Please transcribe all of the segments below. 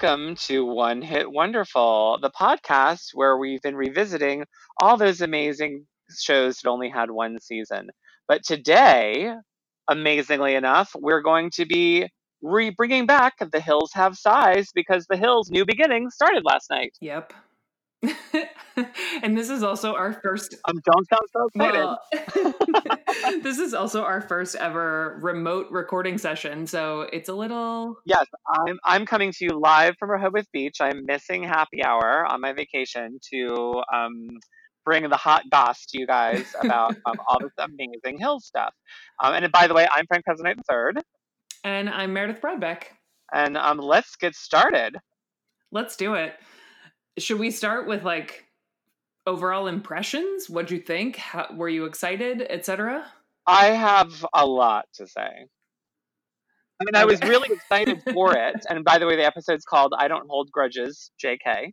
Welcome to One Hit Wonderful, the podcast where we've been revisiting all those amazing shows that only had one season. But today, amazingly enough, we're going to be re bringing back The Hills Have Size because The Hills New Beginnings started last night. Yep. and this is also our first. Um, don't sound so excited. Well, this is also our first ever remote recording session, so it's a little. Yes, I'm I'm coming to you live from Rehoboth Beach. I'm missing happy hour on my vacation to um, bring the hot goss to you guys about um, all this amazing hill stuff. Um, and by the way, I'm Frank President Third, And I'm Meredith Broadbeck. and um, let's get started. Let's do it. Should we start with like overall impressions? What'd you think? How, were you excited, etc.? I have a lot to say. I mean, I was really excited for it. And by the way, the episode's called "I Don't Hold Grudges." J.K.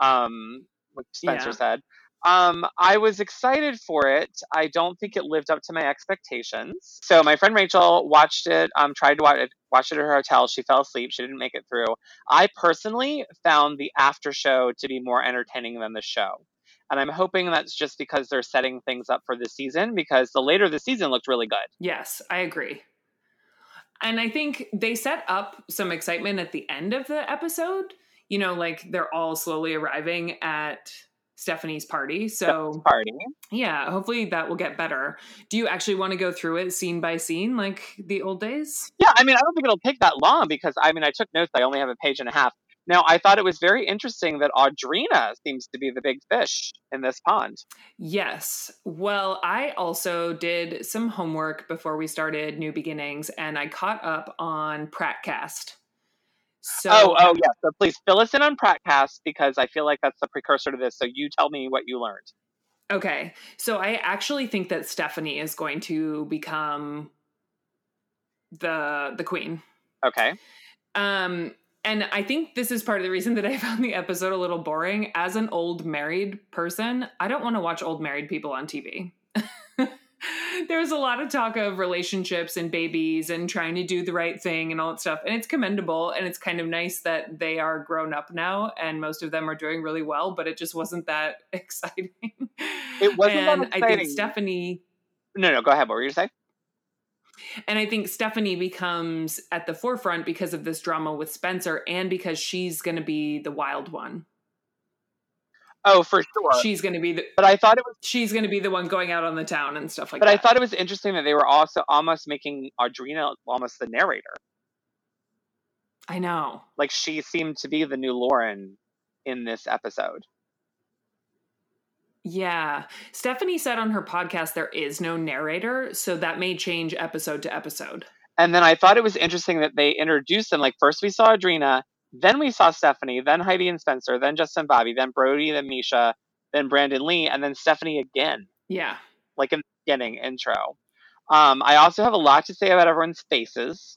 Um, what Spencer Yeah. said. Um, I was excited for it. I don't think it lived up to my expectations. So my friend Rachel watched it. Um, tried to watch it. Watched it at her hotel. She fell asleep. She didn't make it through. I personally found the after show to be more entertaining than the show. And I'm hoping that's just because they're setting things up for the season because the later the season looked really good. Yes, I agree. And I think they set up some excitement at the end of the episode. You know, like they're all slowly arriving at Stephanie's party. So, Party. yeah, hopefully that will get better. Do you actually want to go through it scene by scene like the old days? Yeah, I mean, I don't think it'll take that long because I mean, I took notes. I only have a page and a half. Now, I thought it was very interesting that Audrina seems to be the big fish in this pond. Yes. Well, I also did some homework before we started New Beginnings and I caught up on Prattcast. So, oh, oh, yeah. So please fill us in on Prattcast because I feel like that's the precursor to this. So you tell me what you learned. Okay. So I actually think that Stephanie is going to become the the queen. Okay. Um and I think this is part of the reason that I found the episode a little boring. As an old married person, I don't want to watch old married people on TV. There's a lot of talk of relationships and babies and trying to do the right thing and all that stuff. And it's commendable and it's kind of nice that they are grown up now and most of them are doing really well, but it just wasn't that exciting. It wasn't that and I think Stephanie No, no, go ahead. What were you saying? and I think Stephanie becomes at the forefront because of this drama with Spencer and because she's going to be the wild one. Oh, for sure. She's going to be the but I thought it was. she's going to be the one going out on the town and stuff like But that. But I thought it was interesting that they were also almost making Audrina almost the narrator. I know. Like she seemed to be the new Lauren in this episode. Yeah. Stephanie said on her podcast there is no narrator, so that may change episode to episode. And then I thought it was interesting that they introduced them. Like first we saw Audrina, then we saw Stephanie, then Heidi and Spencer, then Justin Bobby, then Brody, then Mischa, then Brandon Lee, and then Stephanie again, Yeah. like in the beginning intro. Um, I also have a lot to say about everyone's faces.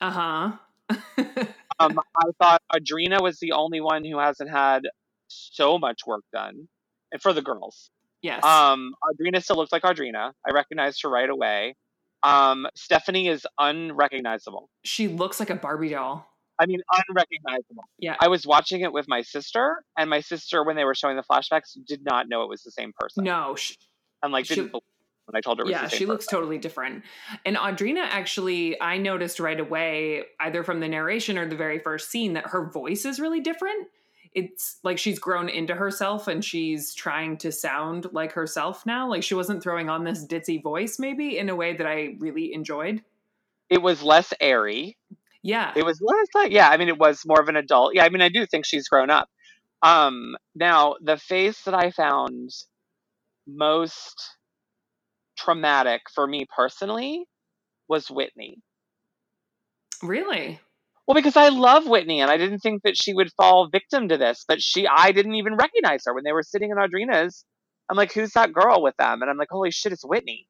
Uh-huh. Um, I thought Audrina was the only one who hasn't had so much work done, and for the girls. yes. Um, Audrina still looks like Audrina. I recognized her right away. Um, Stephanie is unrecognizable. she looks like a Barbie doll. I mean, unrecognizable. Yeah. I was watching it with my sister, and my sister, when they were showing the flashbacks, did not know it was the same person. No, she, and like didn't believe when I told her yeah she looks person. totally different and audrina actually i noticed right away either from the narration or the very first scene that her voice is really different it's like she's grown into herself and she's trying to sound like herself now like she wasn't throwing on this ditzy voice maybe in a way that i really enjoyed It was less airy. Yeah It was less like yeah. I mean, it was more of an adult. Yeah, I mean, I do think she's grown up. Um, now the face that I found most traumatic for me personally was Whitney. really Well, because I love Whitney and I didn't think that she would fall victim to this, but she I didn't even recognize her when they were sitting in Audrina's. I'm like, who's that girl with them? And I'm like, holy shit, it's Whitney.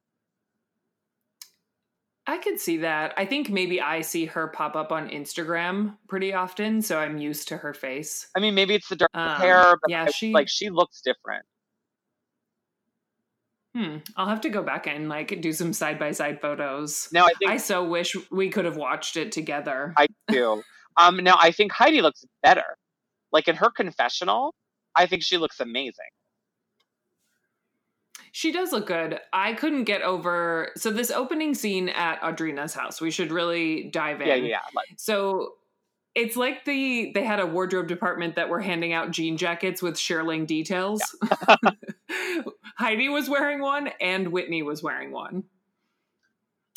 I could see that i think maybe i see her pop up on instagram pretty often so i'm used to her face I mean, maybe it's the dark Um, hair, but yeah, I- she- like she looks different. hmm i'll have to go back and like do some side by side photos Now I think I so wish we could have watched it together. I do. Um, now I think Heidi looks better. Like in her confessional, I think she looks amazing. She does look good. I couldn't get over so this opening scene at Audrina's house. We should really dive in. Yeah, yeah. yeah. Like, So it's like the they had a wardrobe department that were handing out jean jackets with shearling details. Heidi was wearing one and Whitney was wearing one.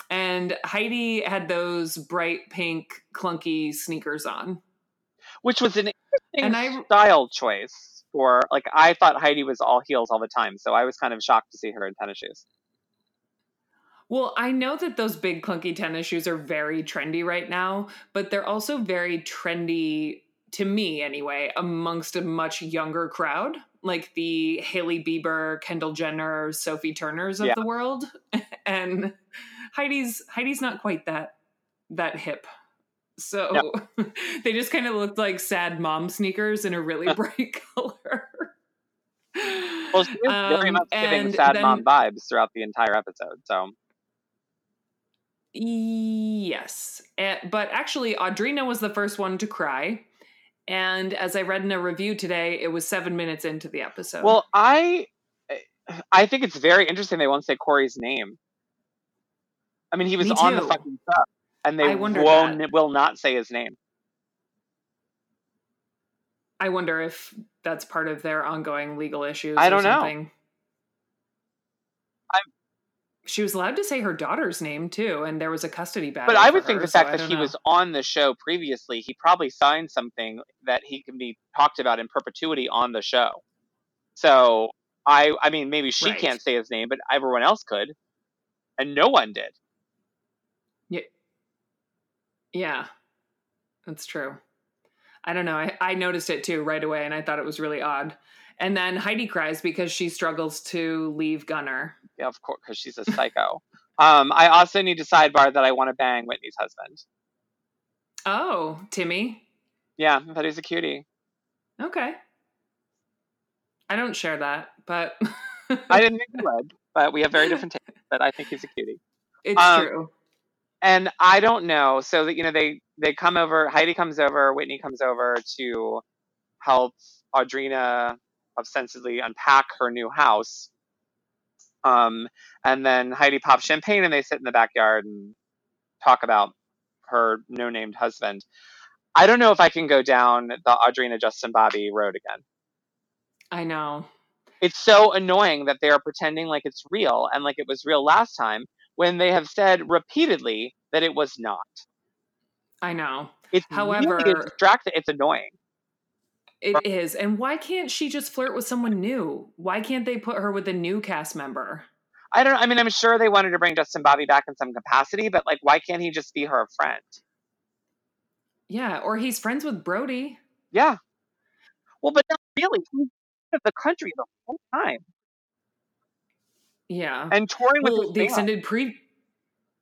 And Heidi had those bright pink clunky sneakers on. which was an interesting And I- style choice for like I thought Heidi was all heels all the time, so I was kind of shocked to see her in tennis shoes. Well, I know that those big clunky tennis shoes are very trendy right now, but they're also very trendy to me anyway, amongst a much younger crowd, like the Hailey Bieber, Kendall Jenner, Sophie Turners of Yeah. the world. and Heidi's Heidi's not quite that that hip. So they just kind of looked like sad mom sneakers in a really bright color. Well, she was very Um, much giving sad then- mom vibes throughout the entire episode. So Yes. Eh, but actually, Audrina was the first one to cry. And as I read in a review today, it was seven minutes into the episode. Well, I I think it's very interesting they won't say Corey's name. I mean, he was Me on the fucking stuff, and they won't that. will not say his name. I wonder if that's part of their ongoing legal issues. I don't know. I'm- She was allowed to say her daughter's name too, and there was a custody battle. But I would think her, the fact I that he know. was on the show previously, he probably signed something that he can be talked about in perpetuity on the show. So I, I mean, maybe she Right. can't say his name, but everyone else could, and no one did. Yeah, that's true. I don't know. I, I noticed it too right away, and I thought it was really odd. And then Heidi cries because she struggles to leave Gunner. Yeah, of course, because she's a psycho. um, I also need to sidebar that I want to bang Whitney's husband. Oh, Timmy. Yeah, I thought he was a cutie. Okay. I don't share that, but I didn't think you would, but we have very different tastes. But I think he's a cutie. it's um, true. And I don't know. So that you know, they they come over. Heidi comes over. Whitney comes over to help Audrina ostensibly unpack her new house. Um, and then Heidi pops champagne, and they sit in the backyard and talk about her no-named husband. I don't know if I can go down the Audrina Justin Bobby road again. I know. It's so annoying that they are pretending like it's real and like it was real last time when they have said repeatedly that it was not. I know. It's However- really distracting. It's annoying. It is. And why can't she just flirt with someone new? Why can't they put her with a new cast member? I don't. I mean, I'm sure they wanted to bring Justin Bobby back in some capacity, but like, why can't he just be her friend? Yeah, or he's friends with Brody. Yeah. Well, but not really. He's out of the country the whole time Yeah. and touring with well, his the band. extended pre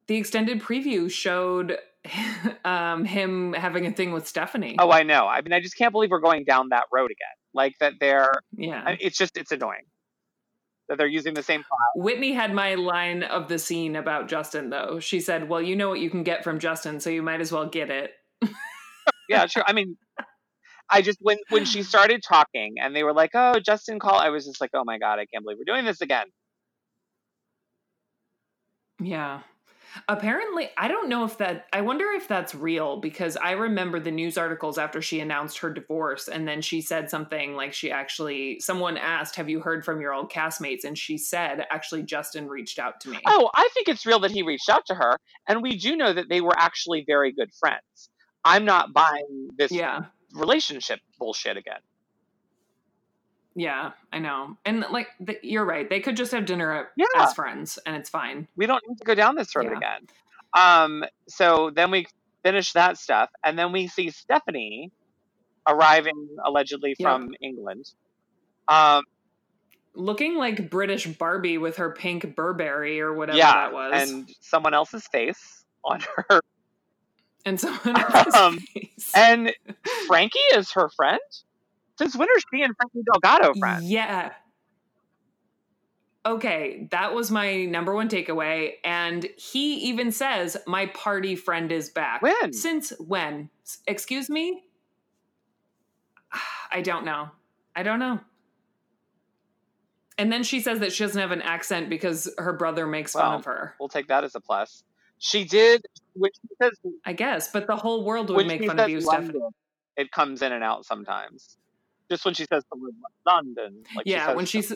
the extended preview showed um him having a thing with Stephanie. Oh, I know. I mean, I just can't believe we're going down that road again. Like that, they're. yeah. I- It's just. It's annoying that they're using the same. Whitney had my line of the scene about Justin though. She said, "Well, you know what you can get from Justin, so you might as well get it." yeah, sure. I mean, I just when when she started talking and they were like, "Oh, Justin call," I was just like, "Oh my god, I can't believe we're doing this again." Yeah. Apparently, I don't know if that, I wonder if that's real because I remember the news articles after she announced her divorce. And then she said something like she actually, someone asked, Have you heard from your old castmates? And she said, Actually, Justin reached out to me. Oh, I think it's real that he reached out to her, and we do know that they were actually very good friends. I'm not buying this Yeah. relationship bullshit again. Yeah, I know. And like, the, you're right. They could just have dinner Yeah. as friends and it's fine. We don't need to go down this road Yeah. again. Um, so then we finish that stuff, and then we see Stephanie arriving allegedly Yeah. from England. Um, Looking like British Barbie with her pink Burberry or whatever yeah, that was. and someone else's face on her, and someone else's Um, face. and Frankie is her friend. Since when are she and Frankie Delgado friends? Yeah. Okay, that was my number one takeaway. And he even says, My party friend is back. When? Since when? Excuse me? I don't know. I don't know. And then she says that she doesn't have an accent because her brother makes fun of her. We'll take that as a plus. She did, which she says, I guess, but the whole world would make fun of you, London, Stephanie. it comes in and out sometimes. Just when she says the word London. Like yeah, says when she's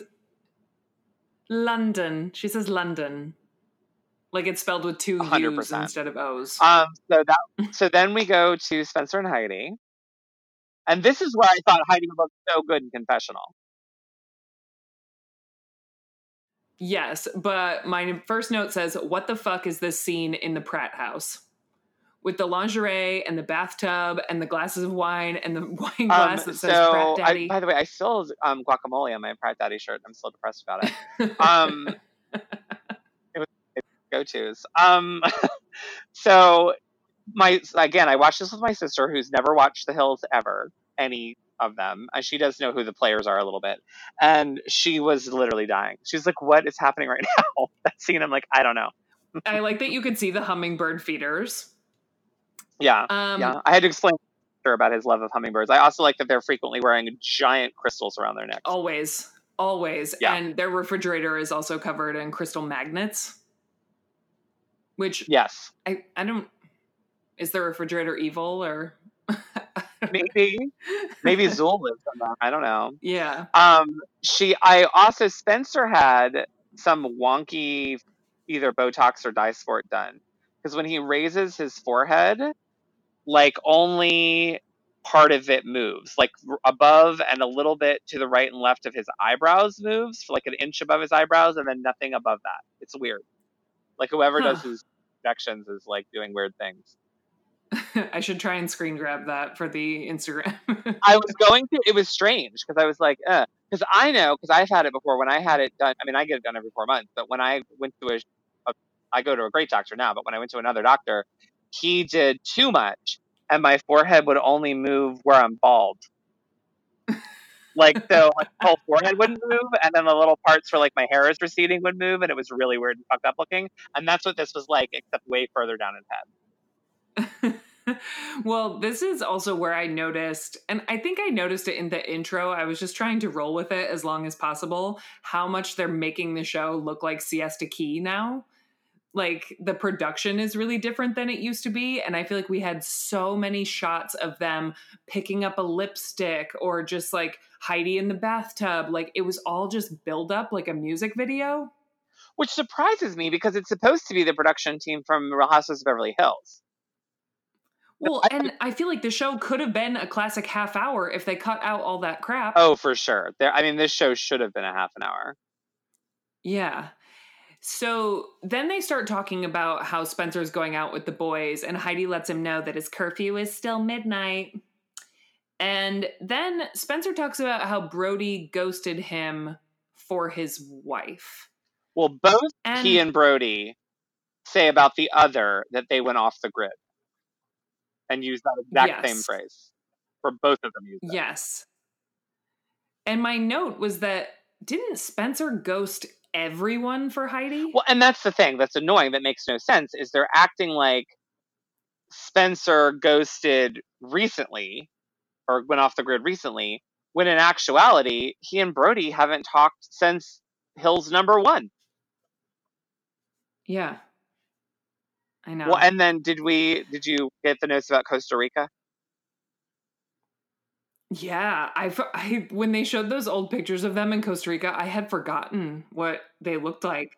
London, she says London. Like it's spelled with two U's 100%. instead of O's. Um, so that so then we go to Spencer and Heidi, and this is where I thought Heidi looked so good in confessional. Yes, but my first note says, "What the fuck is this scene in the Pratt house?" With the lingerie and the bathtub and the glasses of wine and the wine glass Um, that says Pratt so I, by the way, I still have um, guacamole on my Pratt Daddy shirt. I'm still depressed about it. Um, it was go tos. Um, so my again, I watched this with my sister, who's never watched The Hills ever, any of them, and she does know who the players are a little bit, and she was literally dying. She's like, "What is happening right now?" that scene, I'm like, I don't know. I like that you could see the hummingbird feeders. Yeah, Um, yeah. I had to explain to her about his love of hummingbirds. I also like that they're frequently wearing giant crystals around their necks. Always, always. Yeah. And their refrigerator is also covered in crystal magnets. Which Yes, I, I don't. Is the refrigerator evil or? maybe maybe Zuul lives on that. I don't know. yeah. Um, she. I also Spencer had some wonky either Botox or Dysport done because when he raises his forehead, like only part of it moves, like above and a little bit to the right and left of his eyebrows moves for like an inch above his eyebrows, and then nothing above that. It's weird. Like whoever does Huh. his projections is like doing weird things. I should try and screen grab that for the Instagram. I was going to. It was strange because I was like, uh, because I know because I've had it before. When I had it done, I mean, I get it done every four months. But when I went to a, a, I go to a great doctor now. But when I went to another doctor, he did too much, and my forehead would only move where I'm bald. like so, like the whole forehead wouldn't move, and then the little parts where like my hair is receding would move, and it was really weird and fucked up looking. And that's what this was like, except way further down his head. well, this is also where I noticed, and I think I noticed it in the intro. I was just trying to roll with it as long as possible, how much they're making the show look like Siesta Key now. Like the production is really different than it used to be. And I feel like we had so many shots of them picking up a lipstick or just like Heidi in the bathtub. Like it was all just build up like a music video. Which surprises me because it's supposed to be the production team from Real Housewives of Beverly Hills. Well, I- and I feel like the show could have been a classic half hour if they cut out all that crap. Oh, for sure. There. I mean, this show should have been a half an hour. Yeah. So then they start talking about how Spencer's going out with the boys, and Heidi lets him know that his curfew is still midnight. And then Spencer talks about how Brody ghosted him for his wife. Well, both And he and Brody say about the other that they went off the grid, and use that exact same phrase for both of them. Yes. And my note was that didn't Spencer ghost everyone for Heidi? Well, and that's the thing that's annoying. That makes no sense. Is they're acting like Spencer ghosted recently, or went off the grid recently, when in actuality he and Brody haven't talked since Hills number one. Yeah. I know. Well, and then did we? Did you get the notes about Costa Rica? Yeah, I, f- I when they showed those old pictures of them in Costa Rica, I had forgotten what they looked like.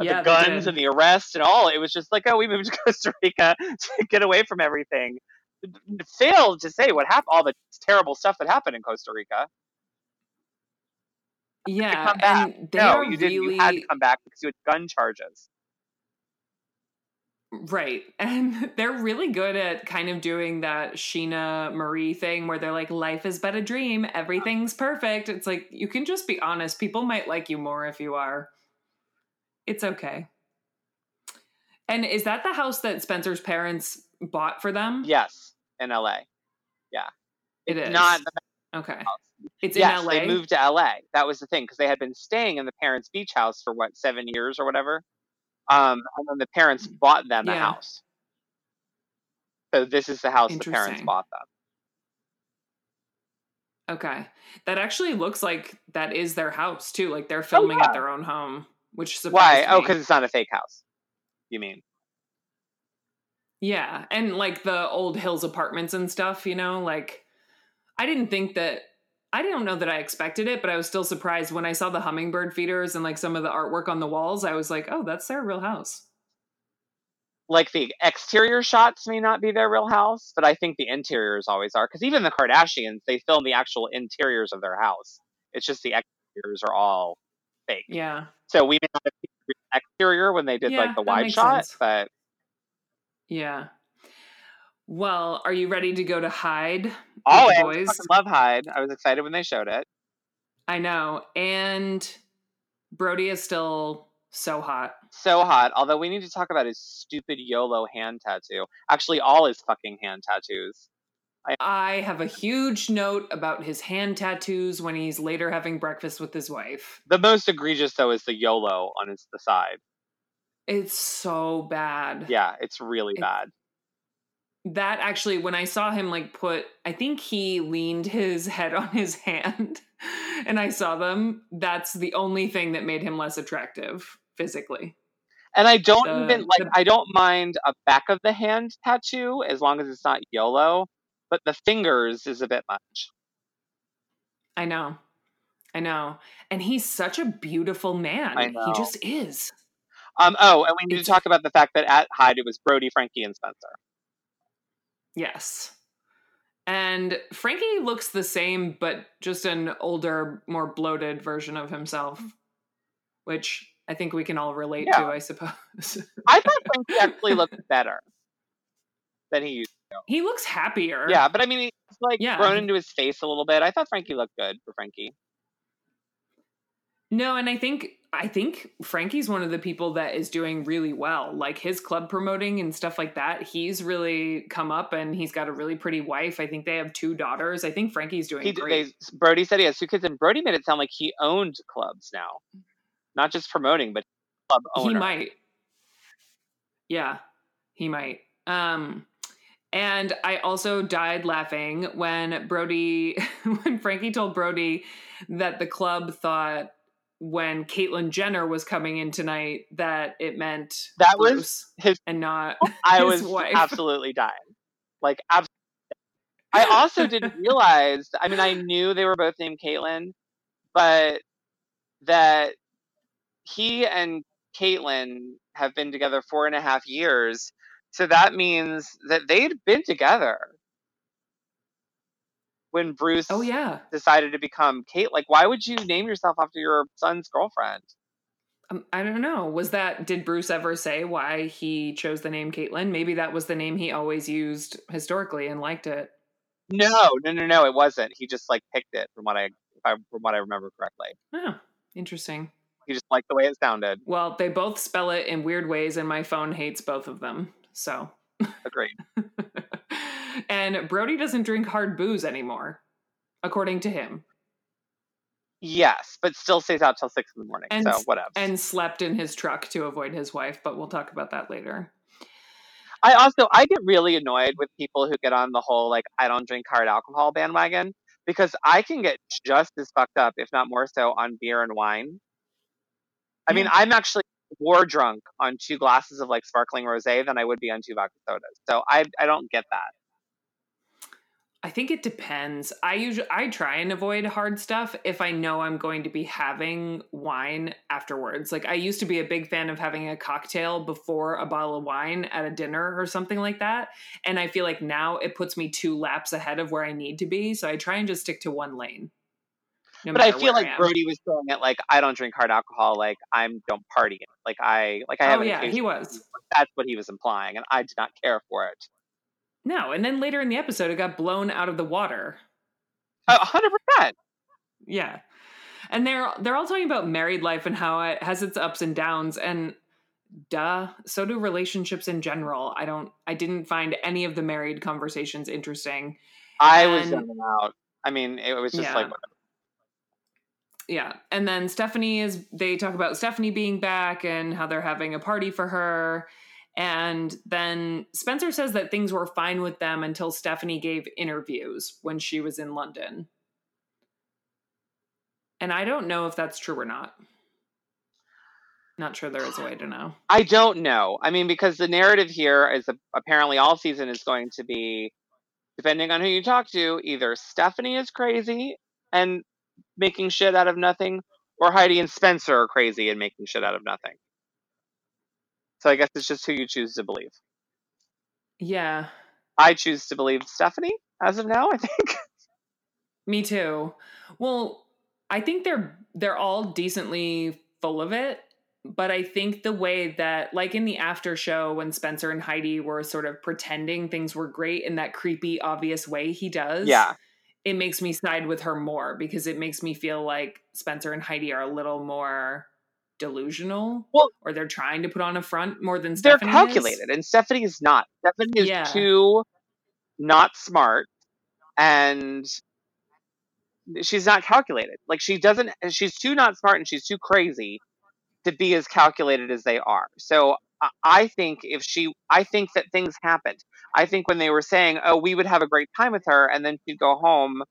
Yeah, the guns and the arrest and all. It was just like, oh, we moved to Costa Rica to get away from everything. Failed to say what happened, all the terrible stuff that happened in Costa Rica. Yeah, and they no, are you didn't. You had to come back because you had gun charges. Right, and they're really good at kind of doing that Sheena Marie thing where they're like, "Life is but a dream, everything's perfect." It's like you can just be honest. People might like you more if you are. It's okay. And is that the house that Spencer's parents bought for them? Yes, in L.A. Yeah. It is Not the Okay. house. It's yes, in LA. they moved to LA. That was the thing because they had been staying in the parents' beach house for what seven years or whatever. Um, and then the parents bought them a house. So this is the house the parents bought them. Okay. That actually looks like that is their house too. Like they're filming Oh, yeah. at their own home, which surprised Why? Oh, because it's not a fake house. You mean? Yeah, and like the old Hills apartments and stuff, you know, like I didn't think that I don't know that I expected it, but I was still surprised when I saw the hummingbird feeders and like some of the artwork on the walls. I was like, "Oh, that's their real house." Like the exterior shots may not be their real house, but I think the interiors always are. Because even the Kardashians, they film the actual interiors of their house. It's just the exteriors are all fake. Yeah. So we may not have seen the exterior when they did Yeah, like the wide shot, sense. but Yeah. Well, are you ready to go to Hyde? oh, the boys? love Hyde. I was excited when they showed it. I know. And Brody is still so hot. So hot. Although we need to talk about his stupid YOLO hand tattoo. Actually, all his fucking hand tattoos. I have a huge note about his hand tattoos when he's later having breakfast with his wife. The most egregious though is the YOLO on his the side. It's so bad. Yeah, it's really It- bad. That actually, when I saw him like put, I think he leaned his head on his hand and I saw them. That's the only thing that made him less attractive physically. And I don't The- even like the- I don't mind a back of the hand tattoo as long as it's not YOLO, but the fingers is a bit much. I know. I know. And he's such a beautiful man. I He just is. Um oh, and we need It's- to talk about the fact that at Hyde it was Brody, Frankie, and Spencer. Yes. And Frankie looks the same, but just an older, more bloated version of himself, which I think we can all relate Yeah. to, I suppose. I thought Frankie actually looked better than he used to. he looks happier. Yeah, but I mean he's like Yeah. grown into his face a little bit. I thought Frankie looked good for Frankie. No, and I think I think Frankie's one of the people that is doing really well. Like his club promoting and stuff like that. He's really come up and he's got a really pretty wife. I think they have two daughters. I think Frankie's doing He great. they, Brody said he has two kids, and Brody made it sound like he owned clubs now, not just promoting, but club owner. He might. Yeah, he might. Um, and I also died laughing when Brody, when Frankie told Brody that the club thought when Caitlyn Jenner was coming in tonight that it meant That was his- and not I was wife. absolutely dying, like absolutely. I also didn't realize. I mean, I knew they were both named Caitlyn, but that he and Caitlyn have been together four and a half years. So that means that they'd been together when Bruce Oh yeah. decided to become Kate. Like, why would you name yourself after your son's girlfriend? Um, I don't know. Was that did Bruce ever say why he chose the name Caitlyn? Maybe that was the name he always used historically and liked it. No, no, no, no. It wasn't. He just like picked it from what I, if I from what I remember correctly. Oh, interesting. He just liked the way it sounded. Well, they both spell it in weird ways, and my phone hates both of them. So, Agreed. and Brody doesn't drink hard booze anymore, according to him, Yes, but still stays out till six in the morning. And so whatever. and slept in his truck to avoid his wife. But we'll talk about that later. I also I get really annoyed with people who get on the whole like I don't drink hard alcohol bandwagon because I can get just as fucked up, if not more so, on beer and wine. I mean, I'm actually more drunk on two glasses of like sparkling rosé than I would be on two vodka sodas. So I I don't get that. I think it depends. I usually I try and avoid hard stuff if I know I'm going to be having wine afterwards. Like I used to be a big fan of having a cocktail before a bottle of wine at a dinner or something like that, and I feel like now it puts me two laps ahead of where I need to be, so I try and just stick to one lane. no but I feel like am. Brody was saying it like I don't drink hard alcohol, like I'm don't party. Like I like I have Oh yeah, he was. That's what he was implying, and I did not care for it. No, and then later in the episode, it got blown out of the water. A hundred percent. Yeah. And they're they're all talking about married life and how it has its ups and downs and duh, so do relationships in general. I don't I didn't find any of the married conversations interesting. I was And- zoning out. I mean, it was just Yeah. like whatever. Yeah. And then Stephanie is, they talk about Stephanie being back and how they're having a party for her. And then Spencer says that things were fine with them until Stephanie gave interviews when she was in London. And I don't know if that's true or not. Not sure there is a way to know. I don't know. I mean, because the narrative here is apparently all season is going to be, depending on who you talk to, either Stephanie is crazy and making shit out of nothing, or Heidi and Spencer are crazy and making shit out of nothing. So I guess it's just who you choose to believe. Yeah, I choose to believe Stephanie as of now. I think. me too. Well, I think they're they're all decently full of it, but I think the way that like in the after show when Spencer and Heidi were sort of pretending things were great in that creepy obvious way he does. Yeah. It makes me side with her more because it makes me feel like Spencer and Heidi are a little more delusional. Well- or they're trying to put on a front more than They're Stephanie is. calculated, and Stephanie is not. Stephanie is Yeah. too not smart, and she's not calculated. Like she doesn't. She's too not smart, and she's too crazy to be as calculated as they are. So I think if she, I think that things happened. I think when they were saying, "Oh, we would have a great time with her," and then she'd go home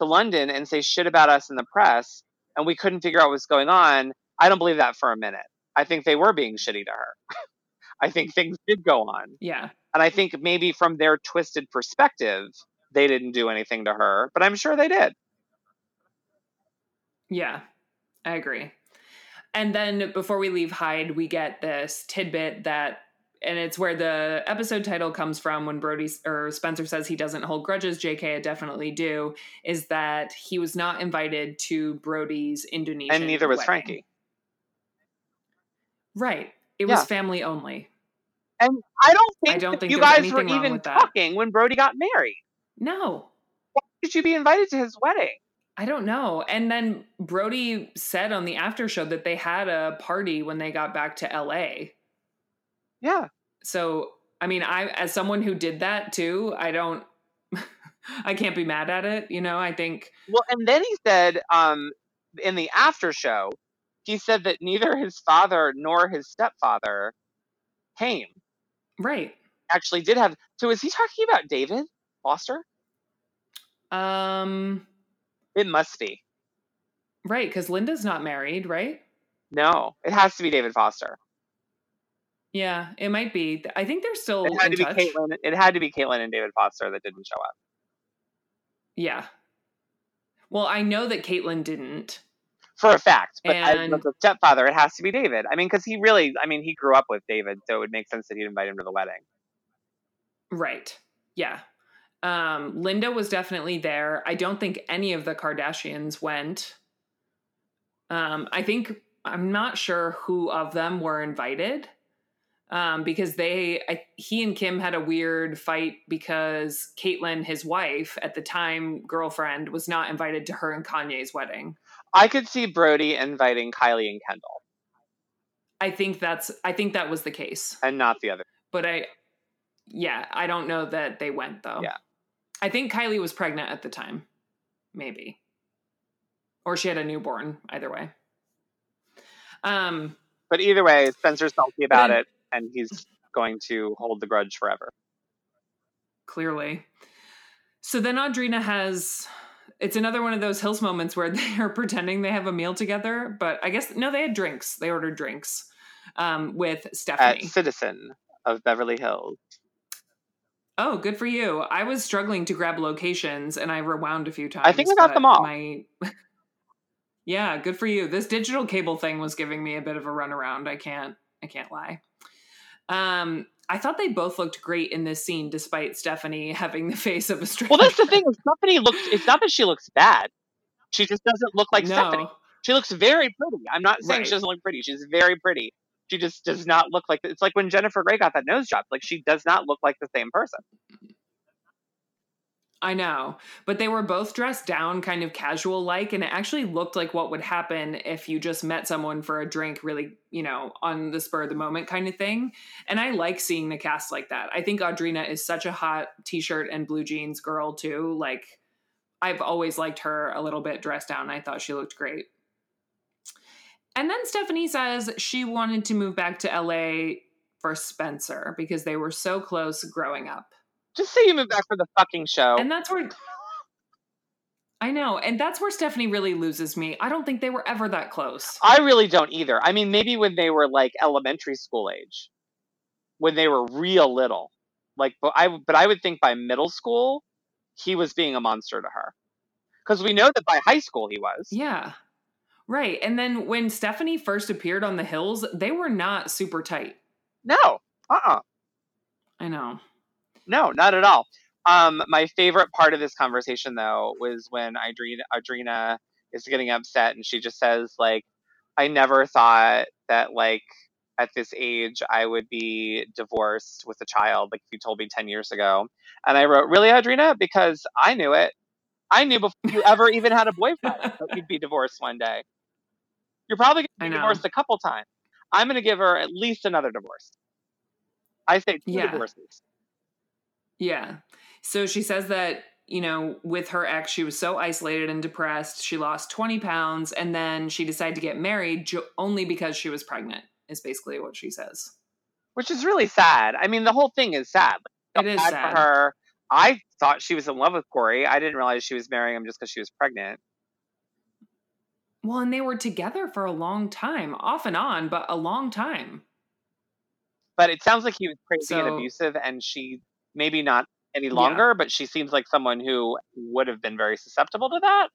to London and say shit about us in the press, and we couldn't figure out what's going on. I don't believe that for a minute. I think they were being shitty to her. I think things did go on. Yeah. And I think maybe from their twisted perspective, they didn't do anything to her, but I'm sure they did. Yeah, I agree. And then before we leave Hyde, we get this tidbit that, and it's where the episode title comes from when Brody or Spencer says he doesn't hold grudges. JK, I definitely do. Is that he was not invited to Brody's Indonesian, and neither was wedding. Frankie. Right. It was Yeah. family only. And I don't think, I don't think you guys were even talking when Brody got married. No, Why did you be invited to his wedding? I don't know. And then Brody said on the after show that they had a party when they got back to LA. Yeah. So, I mean, I as someone who did that too, I don't I can't be mad at it, you know? I think Well, and then he said um, in the after show, he said that neither his father nor his stepfather came. right. Actually, did have. So, is he talking about David Foster? Um It must be. right, cuz Linda's not married, right? No, it has to be David Foster. Yeah, it might be. I think they're still It had in to be touch. Caitlyn. It had to be Caitlyn and David Foster that didn't show up. Yeah. Well, I know that Caitlyn didn't. For a fact. But as And- with the stepfather, it has to be David. I mean, because he really, I mean, he grew up with David, so it would make sense that he'd invite him to the wedding. Right. Yeah. Um, Linda was definitely there. I don't think any of the Kardashians went. Um, I think I'm not sure who of them were invited. Um, because they, I, he and Kim had a weird fight because Caitlyn, his wife at the time, girlfriend, was not invited to her and Kanye's wedding. I could see Brody inviting Kylie and Kendall, I think that's, I think that was the case. and not the other. but I, yeah, I don't know that they went though. Yeah. I think Kylie was pregnant at the time, maybe, or she had a newborn. Either way. Um. But either way, Spencer's salty about Then- it, and he's going to hold the grudge forever. Clearly. So then Audrina has. It's another one of those Hills moments where they are pretending they have a meal together, but I guess no, they had drinks. They ordered drinks um, with At Stephanie. Citizen of Beverly Hills. Oh, good for you. I was struggling to grab locations and I rewound a few times. I think I got them all. My... yeah, good for you. This digital cable thing was giving me a bit of a runaround. I can't I can't lie. Um I thought they both looked great in this scene despite Stephanie having the face of a stranger. Well, that's the thing. Stephanie looks. It's not that she looks bad. She just doesn't look like no. Stephanie. She looks very pretty. I'm not saying Right. she doesn't look pretty. She's very pretty. She just does not look like. It's like when Jennifer Grey got that nose job. Like she does not look like the same person. I know. But they were both dressed down kind of casual like and it actually looked like what would happen if you just met someone for a drink really, you know, on the spur of the moment kind of thing. And I like seeing the cast like that. I think Audrina is such a hot t-shirt and blue jeans girl too. Like I've always liked her a little bit dressed down. I thought she looked great. And then Stephanie says she wanted to move back to LA for Spencer because they were so close growing up. Just say you moved back for the fucking show. And that's where I know. And that's where Stephanie really loses me. I don't think they were ever that close. I really don't either. I mean, maybe when they were like elementary school age, when they were real little. Like, but I, but I would think by middle school, he was being a monster to her. Because we know that by high school he was. Yeah. Right. And then when Stephanie first appeared on the hills, they were not super tight. No. Uh uh I know. No, not at all. Um, my favorite part of this conversation, though, was when Audrina, Audrina is getting upset and she just says, like, I never thought that, like, at this age I would be divorced with a child, like you told me 10 years ago. And I wrote, Really, Audrina? Because I knew it. I knew before you ever even had a boyfriend that you'd be divorced one day. You're probably going to be divorced a couple times. I'm going to give her at least another divorce. I say two yeah. divorces. Yeah. So she says that, you know, with her ex, she was so isolated and depressed. She lost 20 pounds and then she decided to get married only because she was pregnant, is basically what she says. Which is really sad. I mean, the whole thing is sad. Like, it is sad. For her. I thought she was in love with Corey. I didn't realize she was marrying him just because she was pregnant. Well, and they were together for a long time, off and on, but a long time. But it sounds like he was crazy so, and abusive, and she maybe not any longer, yeah. but she seems like someone who would have been very susceptible to that.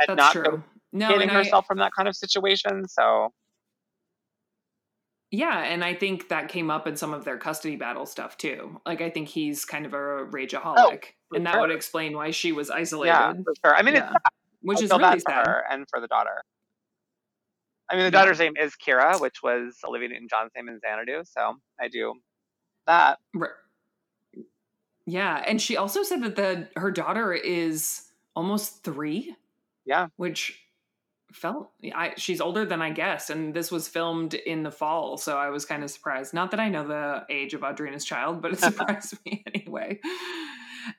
And That's not true. No, getting herself I, from that kind of situation. So yeah, and I think that came up in some of their custody battle stuff too. Like I think he's kind of a rageaholic, oh, and that sure. would explain why she was isolated. Yeah, for sure. I mean, yeah. it's which I is really sad and for the daughter. I mean, the yeah. daughter's name is Kira, which was Olivia Newton-John's name in Xanadu, so I do that. Yeah, and she also said that the her daughter is almost three. Yeah, which felt I she's older than I guessed, and this was filmed in the fall, so I was kind of surprised. Not that I know the age of Audrina's child, but it surprised me anyway.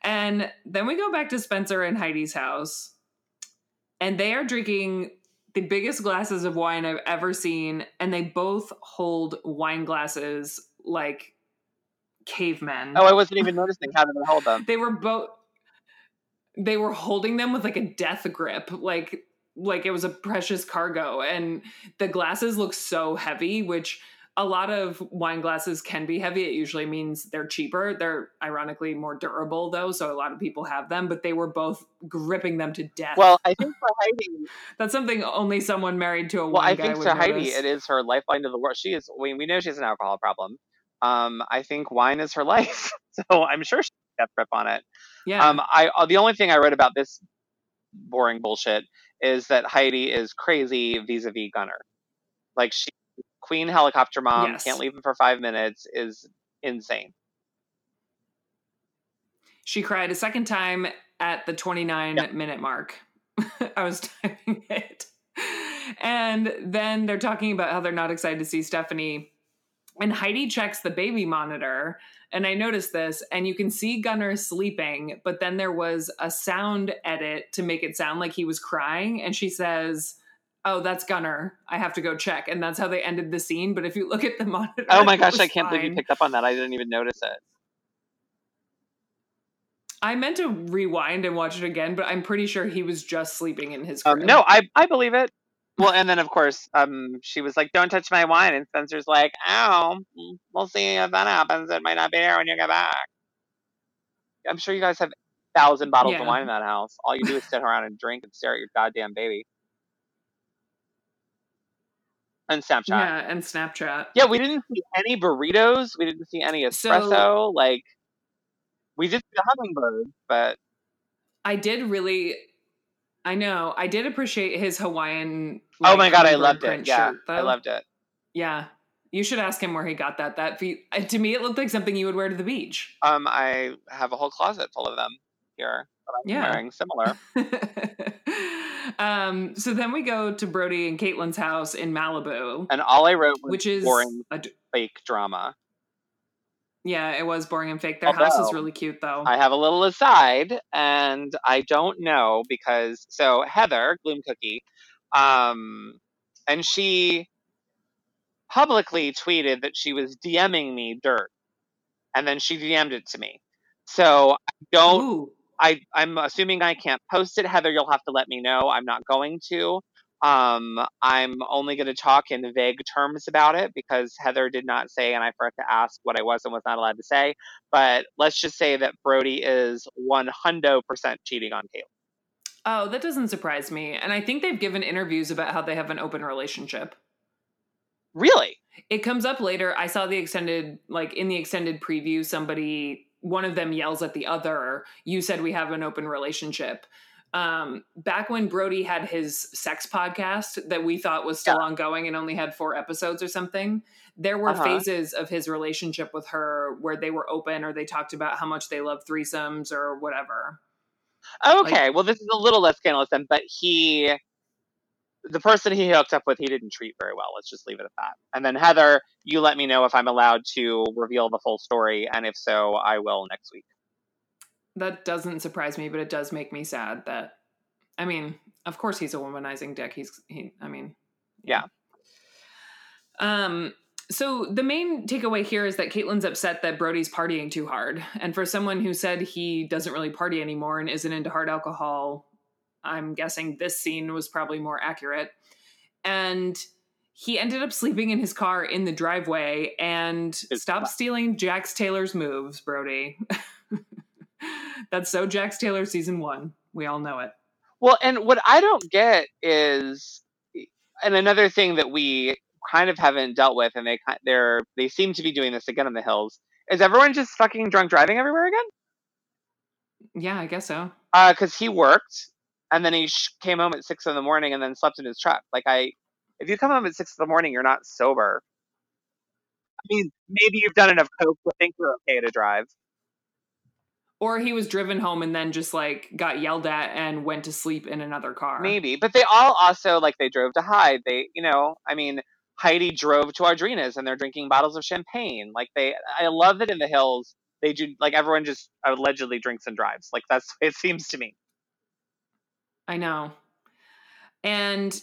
And then we go back to Spencer and Heidi's house, and they are drinking the biggest glasses of wine I've ever seen, and they both hold wine glasses like cavemen. Oh, I wasn't even noticing how they hold them. They were both they were holding them with like a death grip, like like it was a precious cargo. And the glasses look so heavy, which a lot of wine glasses can be heavy. It usually means they're cheaper. They're ironically more durable though, so a lot of people have them, but they were both gripping them to death. Well, I think for Heidi That's something only someone married to a well, wine I think for Heidi it is her lifeline to the world. She is we, we know she has an alcohol problem um, I think wine is her life. so I'm sure she got grip on it. Yeah. Um, I uh, the only thing I read about this boring bullshit is that Heidi is crazy vis-a-vis Gunner. Like she, Queen helicopter mom, yes. can't leave him for five minutes, is insane. She cried a second time at the 29 yeah. minute mark. I was typing it. And then they're talking about how they're not excited to see Stephanie and Heidi checks the baby monitor. And I noticed this, and you can see Gunner sleeping, but then there was a sound edit to make it sound like he was crying. And she says, Oh, that's Gunner. I have to go check. And that's how they ended the scene. But if you look at the monitor, oh my gosh, I can't fine. believe you picked up on that. I didn't even notice it. I meant to rewind and watch it again, but I'm pretty sure he was just sleeping in his. Um, no, I I believe it. Well, and then of course, um, she was like, "Don't touch my wine," and Spencer's like, "Oh, we'll see if that happens. It might not be there when you get back." I'm sure you guys have thousand bottles yeah. of wine in that house. All you do is sit around and drink and stare at your goddamn baby. And Snapchat. Yeah, and Snapchat. Yeah, we didn't see any burritos. We didn't see any espresso. So, like, we did see the hummingbird, but I did really I know. I did appreciate his Hawaiian. Like, oh my god, I loved it. Yeah, shirt, I loved it. Yeah, you should ask him where he got that. That uh, to me, it looked like something you would wear to the beach. Um, I have a whole closet full of them here. I'm yeah. wearing similar. um, so then we go to Brody and Caitlin's house in Malibu, and all I wrote which is boring a d- fake drama. Yeah, it was boring and fake. Their house is really cute though. I have a little aside, and I don't know because so Heather Gloom Cookie, um, and she publicly tweeted that she was DMing me dirt, and then she DM'd it to me. So I don't. Ooh. I I'm assuming I can't post it. Heather, you'll have to let me know. I'm not going to. Um, I'm only going to talk in vague terms about it because Heather did not say, and I forgot to ask what I was and was not allowed to say. But let's just say that Brody is 100% cheating on Caitlyn. Oh, that doesn't surprise me. And I think they've given interviews about how they have an open relationship. Really? It comes up later. I saw the extended, like in the extended preview, somebody, one of them yells at the other, You said we have an open relationship. Um, back when Brody had his sex podcast that we thought was still Yeah. ongoing and only had four episodes or something, there were Uh-huh. phases of his relationship with her where they were open or they talked about how much they love threesomes or whatever. Okay. well, this is a little less scandalous then, but he, the person he hooked up with, he didn't treat very well. Let's just leave it at that. And then Heather, you let me know if I'm allowed to reveal the full story, and if so, I will next week. That doesn't surprise me, but it does make me sad that I mean, of course he's a womanizing dick. He's he I mean Yeah. Um so the main takeaway here is that Caitlyn's upset that Brody's partying too hard. And for someone who said he doesn't really party anymore and isn't into hard alcohol, I'm guessing this scene was probably more accurate. And he ended up sleeping in his car in the driveway and stop stealing Jax Taylor's moves, Brody. That's so Jax Taylor season one. We all know it. Well, and what I don't get is, and another thing that we kind of haven't dealt with, and they they're they seem to be doing this again on the hills, is everyone just fucking drunk driving everywhere again? Yeah, I guess so. Uh, because he worked, and then he sh- came home at six in the morning, and then slept in his truck. Like I, if you come home at six in the morning, you're not sober. I mean, maybe you've done enough coke to think you're okay to drive. Or he was driven home and then just like got yelled at and went to sleep in another car. Maybe, but they all also like they drove to hide. They, you know, I mean, Heidi drove to Audrina's and they're drinking bottles of champagne. Like they, I love that in the hills they do. Like everyone just allegedly drinks and drives. Like that's it seems to me. I know. And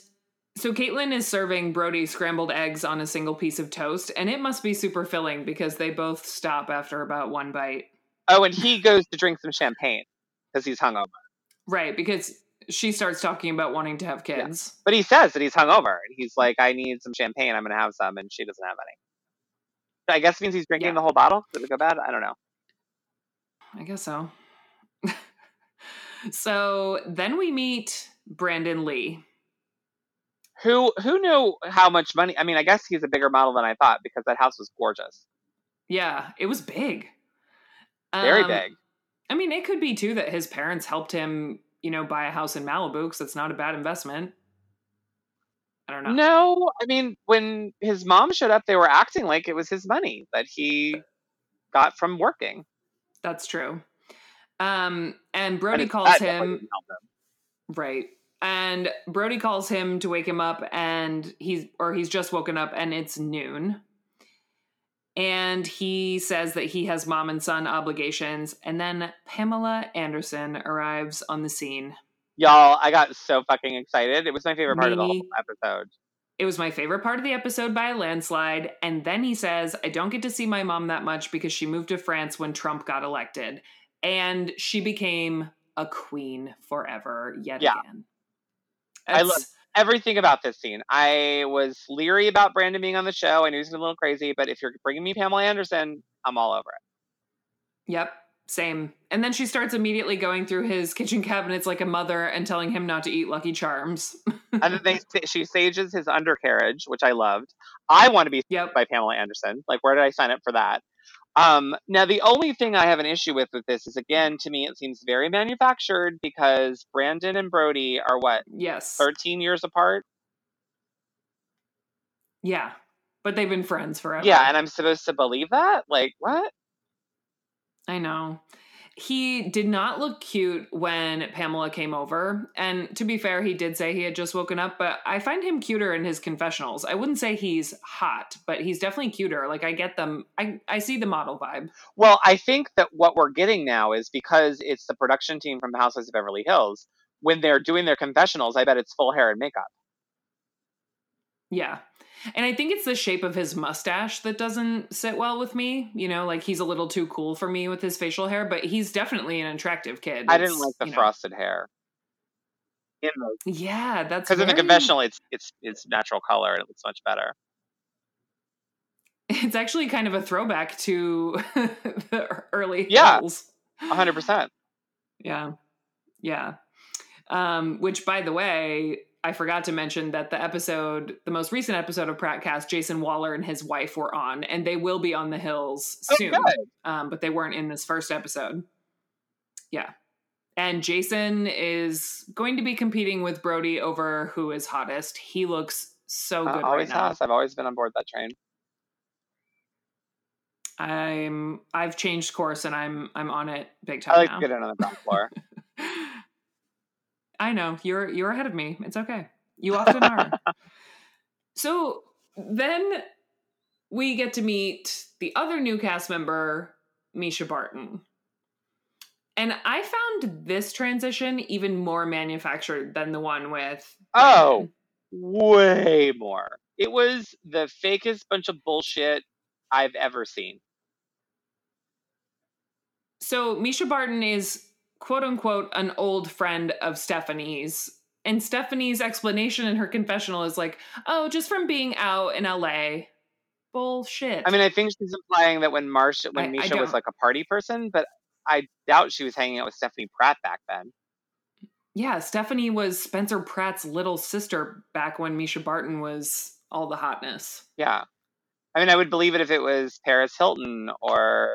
so Caitlyn is serving Brody scrambled eggs on a single piece of toast, and it must be super filling because they both stop after about one bite. Oh, and he goes to drink some champagne because he's hungover. Right, because she starts talking about wanting to have kids. But he says that he's hungover and he's like, "I need some champagne. I'm gonna have some," and she doesn't have any. I guess it means he's drinking Yeah. the whole bottle. Did it go bad? I don't know. I guess so. so then we meet Brandon Lee. Who who knew how much money? I mean, I guess he's a bigger model than I thought because that house was gorgeous, Yeah, it was big. Very Um, big. I mean, it could be too that his parents helped him, you know, buy a house in Malibu because it's not a bad investment. I don't know. No, I mean, when his mom showed up, they were acting like it was his money that he got from working. That's true. Um, and Brody calls dad definitely him didn't help him. right, and Brody calls him to wake him up, and he's or he's just woken up, and it's noon. And he says that he has mom and son obligations, and then Pamela Anderson arrives on the scene. Y'all, I got so fucking excited. It was my favorite part of the whole episode. It was my favorite part of the episode by a landslide. And then he says, I don't get to see my mom that much because she moved to France when Trump got elected. And she became a queen forever yet Yeah. again. I love everything about this scene. I was leery about Brandon being on the show. I knew he was a little crazy, but if you're bringing me Pamela Anderson, I'm all over it. Yep, same. And then she starts immediately going through his kitchen cabinets like a mother and telling him not to eat Lucky Charms. and then they she sages his undercarriage, which I loved. I want to be Yep. by Pamela Anderson. Like, where did I sign up for that? Um, now, the only thing I have an issue with with this is, again, to me, it seems very manufactured because Brandon and Brody are what Yes. 13 years apart. Yeah. But they've been friends forever. Yeah, and I'm supposed to believe that. Like, what? I know. He did not look cute when Pamela came over. And to be fair, he did say he had just woken up, but I find him cuter in his confessionals. I wouldn't say he's hot, but he's definitely cuter. Like I get them. I, I see the model vibe. Well, I think that what we're getting now is because it's the production team from The Housewives of Beverly Hills, when they're doing their confessionals, I bet it's full hair and makeup. Yeah. And I think it's the shape of his mustache that doesn't sit well with me. You know, like he's a little too cool for me with his facial hair, but he's definitely an attractive kid. I didn't like the frosted know. hair. In the, yeah, that's because very... in the conventional, it's it's it's natural color and it looks much better. It's actually kind of a throwback to the early yeah, hundred percent. Yeah, yeah. Um, which, by the way, I forgot to mention that the episode, the most recent episode of Prattcast, Jason Wahler and his wife were on, and they will be on the hills soon. Okay. Um, but they weren't in this first episode. Yeah. And Jason is going to be competing with Brody over who is hottest. He looks so good. Uh, always right has. I've always been on board that train. I'm I've changed course and I'm I'm on it big time. I like now. to get in on the ground floor. I know you're you're ahead of me. It's okay. You often are. so then we get to meet the other new cast member, Mischa Barton. And I found this transition even more manufactured than the one with. Oh, way more. It was the fakest bunch of bullshit I've ever seen. So Mischa Barton is quote unquote an old friend of Stephanie's. And Stephanie's explanation in her confessional is like, oh, just from being out in LA. Bullshit. I mean, I think she's implying that when Marcia, when I, Mischa I was like a party person, but I doubt she was hanging out with Stephanie Pratt back then. Yeah, Stephanie was Spencer Pratt's little sister back when Mischa Barton was all the hotness. Yeah. I mean, I would believe it if it was Paris Hilton or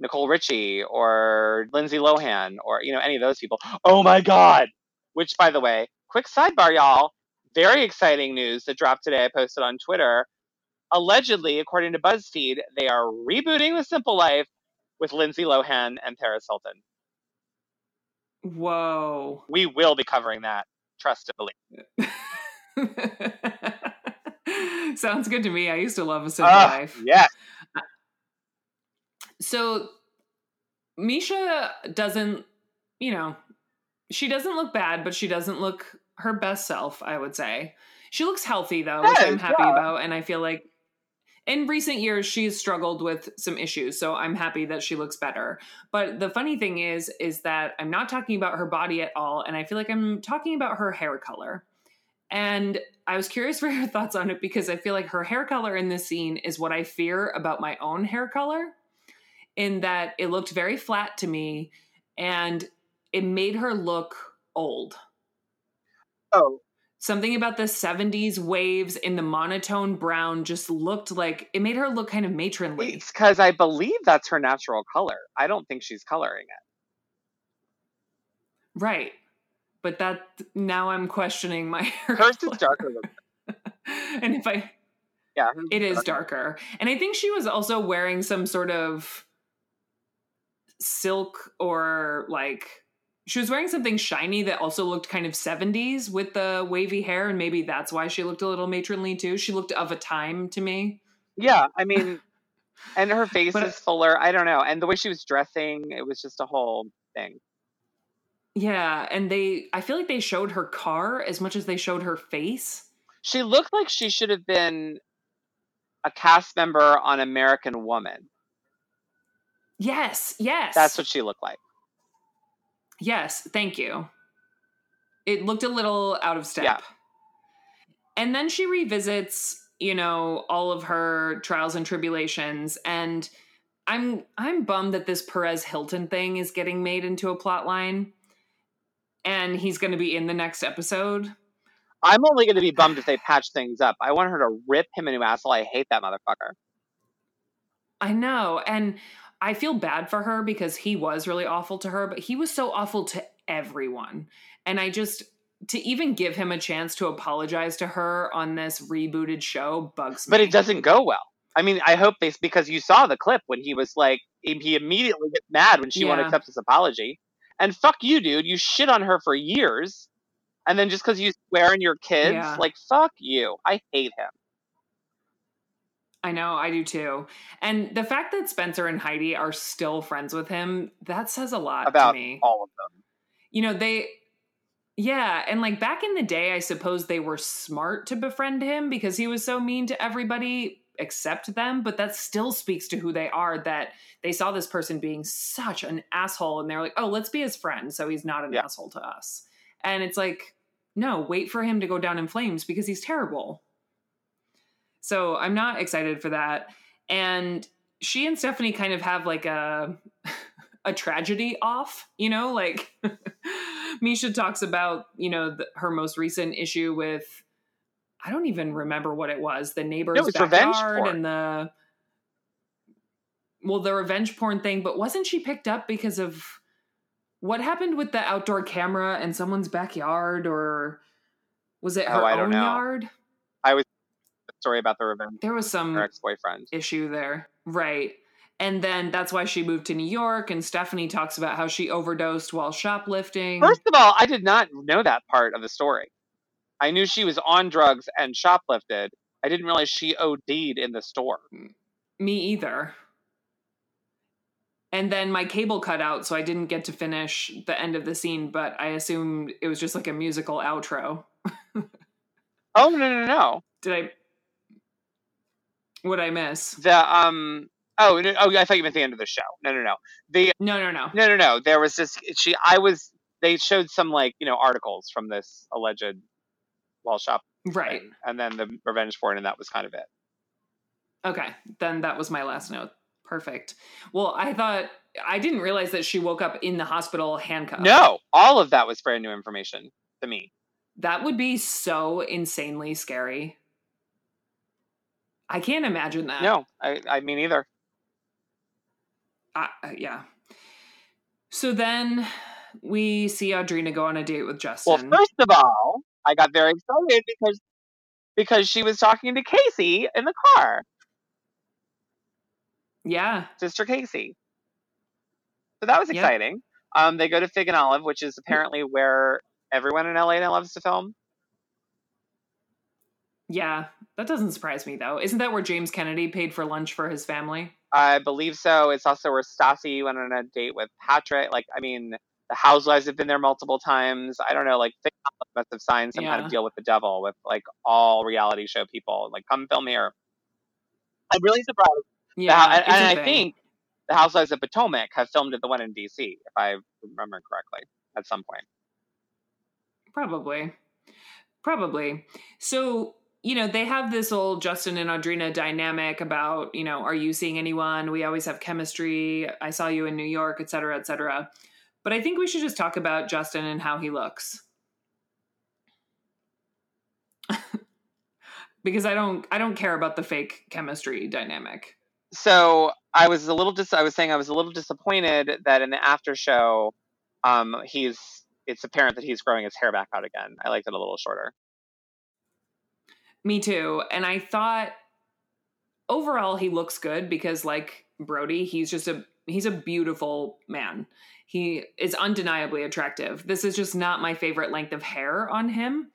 Nicole Richie or Lindsay Lohan or you know any of those people. Oh my god. Which by the way, quick sidebar y'all, very exciting news that dropped today I posted on Twitter. Allegedly, according to BuzzFeed, they are rebooting The Simple Life with Lindsay Lohan and Paris Hilton. Whoa. We will be covering that. Trust and believe. Sounds good to me. I used to love A Simple uh, Life. Yes. So Mischa doesn't, you know, she doesn't look bad, but she doesn't look her best self, I would say. She looks healthy though, which I'm happy yeah. about. And I feel like in recent years she's struggled with some issues so i'm happy that she looks better but the funny thing is is that i'm not talking about her body at all and i feel like i'm talking about her hair color and i was curious for your thoughts on it because i feel like her hair color in this scene is what i fear about my own hair color in that it looked very flat to me and it made her look old. Oh. Something about the 70s waves in the monotone brown just looked like it made her look kind of matronly. It's because I believe that's her natural color. I don't think she's coloring it. Right. But that now I'm questioning my hair. Hers color. is darker. and if I yeah, it is darker. darker. And I think she was also wearing some sort of silk or like she was wearing something shiny that also looked kind of 70s with the wavy hair and maybe that's why she looked a little matronly too. She looked of a time to me. Yeah i mean and her face but, is fuller i don't know and the way she was dressing it was just a whole thing. Yeah and they i feel like they showed her car as much as they showed her face. She looked like she should have been a cast member on american woman Yes, yes. That's what she looked like. Yes, thank you. It looked a little out of step. Yeah. And then she revisits, you know, all of her trials and tribulations and I'm I'm bummed that this Perez Hilton thing is getting made into a plot line and he's going to be in the next episode. I'm only going to be bummed if they patch things up. I want her to rip him a new asshole. I hate that motherfucker. I know. And I feel bad for her because he was really awful to her, but he was so awful to everyone. And I just to even give him a chance to apologize to her on this rebooted show bugs me. But it doesn't go well. I mean, I hope they because you saw the clip when he was like he immediately gets mad when she won't accept his apology. And fuck you, dude. You shit on her for years, and then just because you swear in your kids, Yeah. like fuck you. I hate him. I know, I do too. And the fact that Spencer and Heidi are still friends with him, that says a lot About to me. all of them. You know, they yeah, and like back in the day, I suppose they were smart to befriend him because he was so mean to everybody except them, but that still speaks to who they are that they saw this person being such an asshole and they're like, "Oh, let's be his friend so he's not an Yeah. asshole to us." And it's like, "No, wait for him to go down in flames because he's terrible." So, I'm not excited for that. And she and Stephanie kind of have like a a tragedy off, you know, like Mischa talks about, you know, the, her most recent issue with I don't even remember what it was, the neighbor's revenge backyard porn. and the well, the revenge porn thing, but wasn't she picked up because of what happened with the outdoor camera in someone's backyard or was it oh, her Oh, I don't own yard? Story about the revenge There was some ex boyfriend. issue there. Right. And then that's why she moved to New York. And Stephanie talks about how she overdosed while shoplifting. First of all, I did not know that part of the story. I knew she was on drugs and shoplifted. I didn't realize she OD'd in the store. Me either. And then my cable cut out, so I didn't get to finish the end of the scene, but I assumed it was just like a musical outro. Oh no no no! Did I. What I miss? The um oh no, oh I thought you meant the end of the show. No no no. The No, no, no. no no no. There was this. She I was. They showed some like you know articles from this alleged wall shop, Right. thing, and then the revenge porn, and that was kind of it. Okay. Then that was my last note. Perfect. Well, I thought. I didn't realize that she woke up in the hospital handcuffed. No, all of that was brand new information to me. That would be so insanely scary. I can't imagine that. No, I I mean either. Uh, yeah. So then we see Audrina go on a date with Justin. Well, first of all, I got very excited because because she was talking to Casey in the car, yeah. Sister Casey. So that was Yep. exciting. Um, they go to Fig and Olive, which is apparently where everyone in LA now loves to film. Yeah. That doesn't surprise me though. Isn't that where James Kennedy paid for lunch for his family? I believe so. It's also where Stassi went on a date with Patrick. Like, I mean, the Housewives have been there multiple times. I don't know. Like, Olive must have signed some kind of deal with the devil with like all reality show people. Like, come film here. I'm really surprised. Yeah. hou- and, and I think the Housewives of Potomac have filmed at the one in DC, if I remember correctly, at some point. Probably. Probably. So, you know, they have this old Justin and Audrina dynamic about, you know, are you seeing anyone? We always have chemistry. I saw you in New York, et cetera, et cetera. But I think we should just talk about Justin and how he looks. because I don't I don't care about the fake chemistry dynamic. So I was a little dis- I was saying I was a little disappointed that in the after show, um, he's it's apparent that he's growing his hair back out again. I liked it a little shorter. Me too. And I thought overall he looks good because like Brody, he's just a he's a beautiful man. He is undeniably attractive. This is just not my favorite length of hair on him.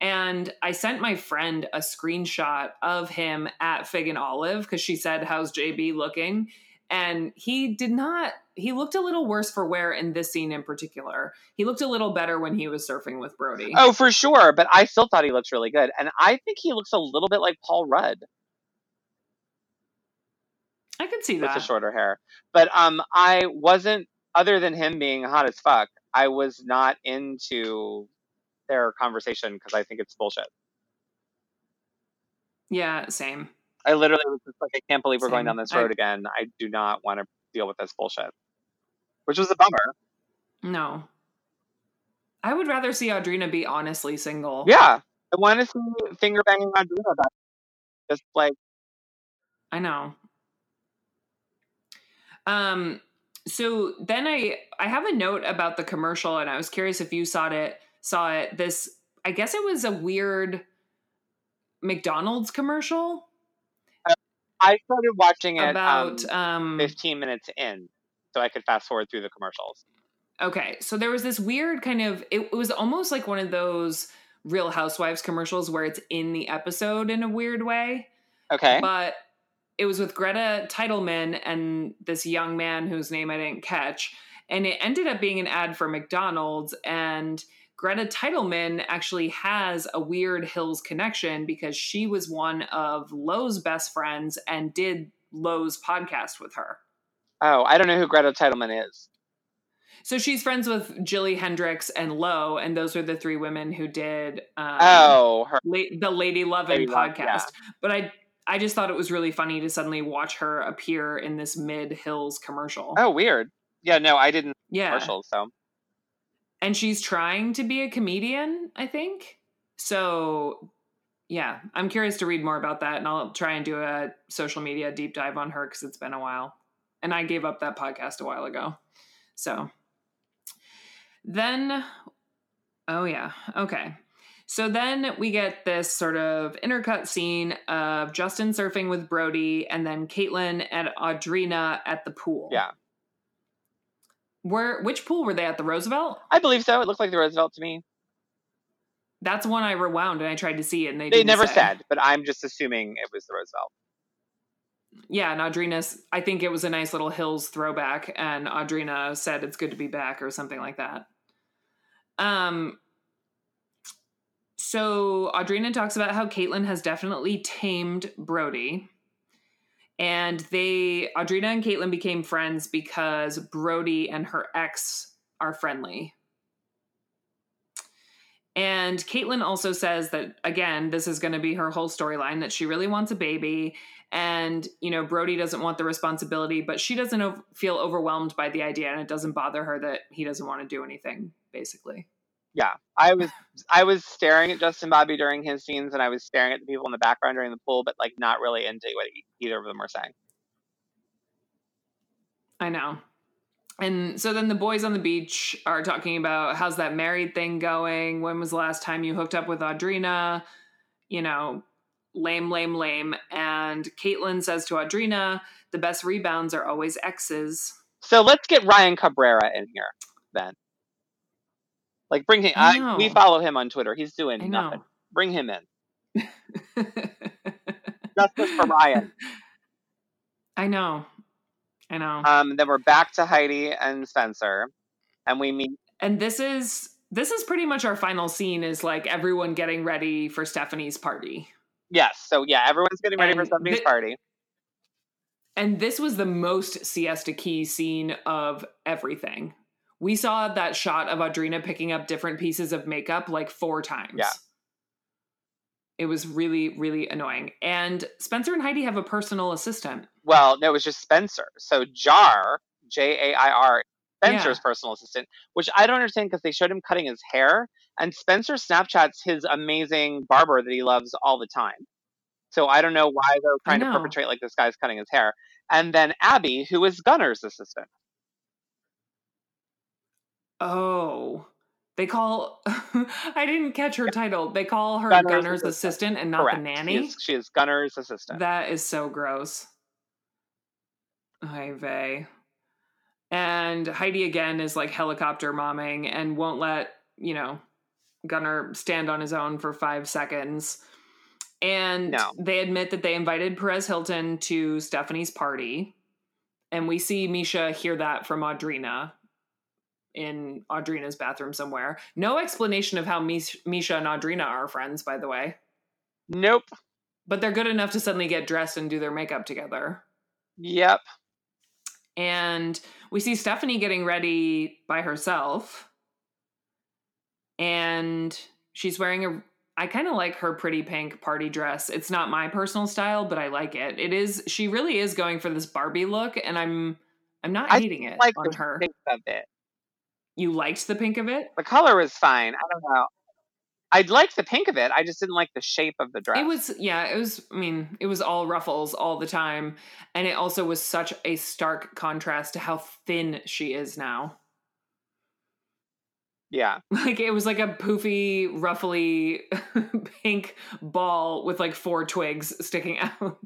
And I sent my friend a screenshot of him at Fig and Olive because she said, How's JB looking? And he did not, he looked a little worse for wear in this scene in particular. He looked a little better when he was surfing with Brody. Oh, for sure, but I still thought he looked really good, and I think he looks a little bit like Paul Rudd I could see that. with the shorter hair. But um, I wasn't other than him being hot as fuck. I was not into their conversation because I think it's bullshit. Yeah, same. I literally was just like, I can't believe we're going down this I- road again. I do not want to deal with this bullshit. Which was a bummer. No. I would rather see Audrina be honestly single. Yeah. I want to see finger banging Audrina back. Just like, I know. Um so then I I have a note about the commercial and I was curious if you saw it saw it this I guess it was a weird McDonald's commercial. I started watching it about um, um 15 minutes in, so I could fast forward through the commercials. Okay, so there was this weird kind of it, it was almost like one of those Real Housewives commercials where it's in the episode in a weird way, Okay. but it was with Greta Titelman and this young man whose name I didn't catch, and it ended up being an ad for McDonald's and Greta Titelman actually has a weird Hills connection because she was one of Lo's best friends and did Lo's podcast with her. oh, I don't know who Greta Titelman is. So she's friends with Jilly Hendricks and Lowe, and those are the three women who did um, oh, her. La- the Lady Lovin' Lady Love, podcast. yeah. But I I just thought it was really funny to suddenly watch her appear in this Mid Hills commercial. Oh, weird. Yeah, no, I didn't yeah, commercials. So and she's trying to be a comedian, I think. So yeah, I'm curious to read more about that, and I'll try and do a social media deep dive on her because it's been a while, and I gave up that podcast a while ago. So then, oh yeah, okay. So then we get this sort of intercut scene of Justin surfing with Brody, and then Caitlyn and Audrina at the pool. Yeah. Where which pool were they at? The Roosevelt. I believe so. It looked like the Roosevelt to me. That's one I rewound and I tried to see it, and they They never say. said, but I'm just assuming it was the Roosevelt. Yeah, and Audrina's. I think it was a nice little Hills throwback, and Audrina said it's good to be back or something like that. Um. So Audrina talks about how Caitlyn has definitely tamed Brody, and they Audrina and Caitlyn became friends because Brody and her ex are friendly. And Caitlyn also says that again, this is going to be her whole storyline that she really wants a baby, and you know Brody doesn't want the responsibility, but she doesn't feel overwhelmed by the idea, and it doesn't bother her that he doesn't want to do anything. Basically, Yeah, I was I was staring at Justin Bobby during his scenes, and I was staring at the people in the background during the pool, but like not really into what either of them were saying. I know. And so then the boys on the beach are talking about how's that married thing going? When was the last time you hooked up with Audrina? You know, lame, lame, lame. And Caitlyn says to Audrina, the best rebounds are always exes. So let's get Ryan Cabrera in here then. Like bring him. I I, we follow him on Twitter. He's doing nothing. Bring him in. Justice for Ryan. I know. I know. Um, then we're back to Heidi and Spencer, and we meet. and this is this is pretty much our final scene is like everyone getting ready for Stephanie's party. Yes, so yeah, everyone's getting ready for Stephanie's thi- party. And this was the most siesta key scene of everything. We saw that shot of Audrina picking up different pieces of makeup like four times. Yeah. It was really, really annoying. And Spencer and Heidi have a personal assistant. Well, no, it was just Spencer. So Jair, J A I R, Spencer's personal assistant, which I don't understand because they showed him cutting his hair, and Spencer Snapchats his amazing barber that he loves all the time. So I don't know why they're trying to perpetrate like this guy's cutting his hair. And then Abby, who is Gunner's assistant. Oh. They call I didn't catch her title. They call her Gunner's Gunner's, assistant. assistant. and not Correct. the She nanny. is, she is Gunner's assistant. That is so gross. Hi, vey. And Heidi again is like helicopter momming and won't let, you know, Gunner stand on his own for five seconds. And No. they admit that they invited Perez Hilton to Stephanie's party. And we see Mischa hear that from Audrina in Audrina's bathroom somewhere. No explanation of how Mischa and Audrina are friends, by the way. nope. But they're good enough to suddenly get dressed and do their makeup together. Yep. And we see Stephanie getting ready by herself. And she's wearing a I kind of like her pretty pink party dress. It's not my personal style, but I like it. It is she really is going for this Barbie look and I'm I'm not I hating it Like on the her. of it. You liked the pink of it? The color was fine. I don't know. I liked the pink of it. I just didn't like the shape of the dress. It was yeah, it was I mean, it was all ruffles all the time and it also was such a stark contrast to how thin she is now. yeah. Like it was like a poofy, ruffly pink ball with like four twigs sticking out.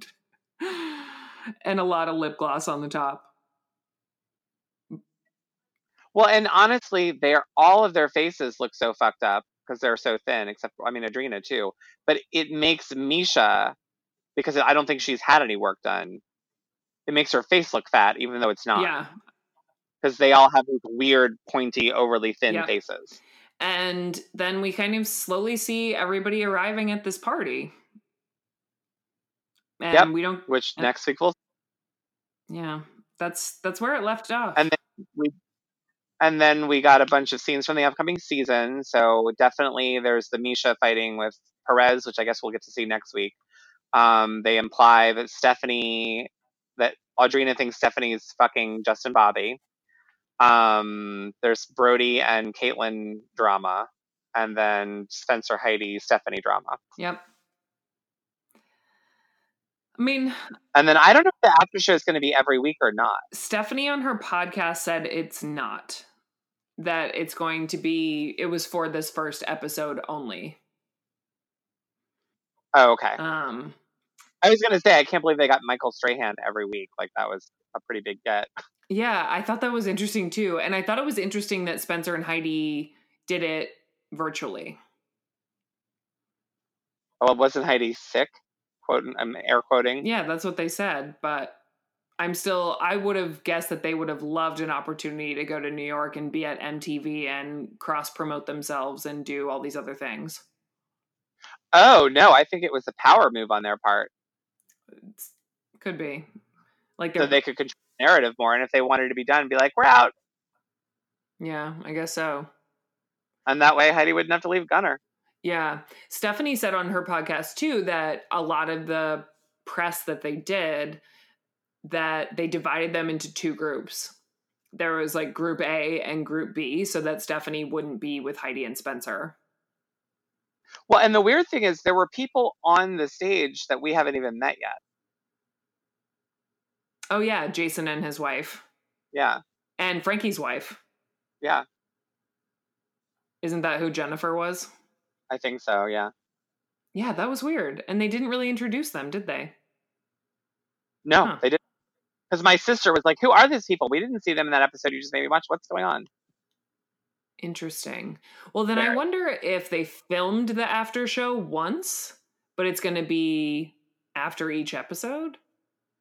and a lot of lip gloss on the top. Well, and honestly, they're all of their faces look so fucked up because they're so thin. Except, I mean, Audrina too. But it makes Mischa because I don't think she's had any work done. It makes her face look fat, even though it's not. Yeah. Because they all have these weird, pointy, overly thin Yep. faces. And then we kind of slowly see everybody arriving at this party. And Yep. we don't Which Yep. next week we'll yeah. That's that's where it left off. And then we and then we got a bunch of scenes from the upcoming season. So definitely there's the Mischa fighting with Perez, which I guess we'll get to see next week. Um, they imply that Stephanie that Audrina thinks Stephanie's fucking Justin Bobby. Um, there's Brody and Caitlyn drama, and then Spencer Heidi Stephanie drama. yep. I mean, And then I don't know if the after show is going to be every week or not. Stephanie on her podcast said it's not. That it's going to be it was for this first episode only. Oh, okay. Um I was going to say I can't believe they got Michael Strahan every week. Like that was a pretty big get. yeah, I thought that was interesting too. And I thought it was interesting that Spencer and Heidi did it virtually. Well, wasn't Heidi sick? Quote, I'm air quoting. Yeah, that's what they said, but I'm still I would have guessed that they would have loved an opportunity to go to New York and be at MTV and cross promote themselves and do all these other things. Oh no, I think it was a power move on their part, It's, could be. Like so they're could control the narrative more. And if they wanted to be done, be like, we're out, Yeah, I guess so. and that way Heidi wouldn't have to leave Gunner. Yeah. Stephanie said on her podcast too that a lot of the press that they did that they divided them into two groups. There was like group A and group B so that Stephanie wouldn't be with Heidi and Spencer. Well, and the weird thing is, there were people on the stage that we haven't even met yet. Oh yeah, Jason and his wife Yeah, and Frankie's wife. yeah, Isn't that who Jennifer was? I think so. Yeah. Yeah, that was weird. And they didn't really introduce them, did they? No, Huh. they didn't. Because my sister was like, "Who are these people? We didn't see them in that episode. You just made me watch. What's going on?" Interesting. Well, then I wonder if they filmed the after show once, but it's going to be after each episode,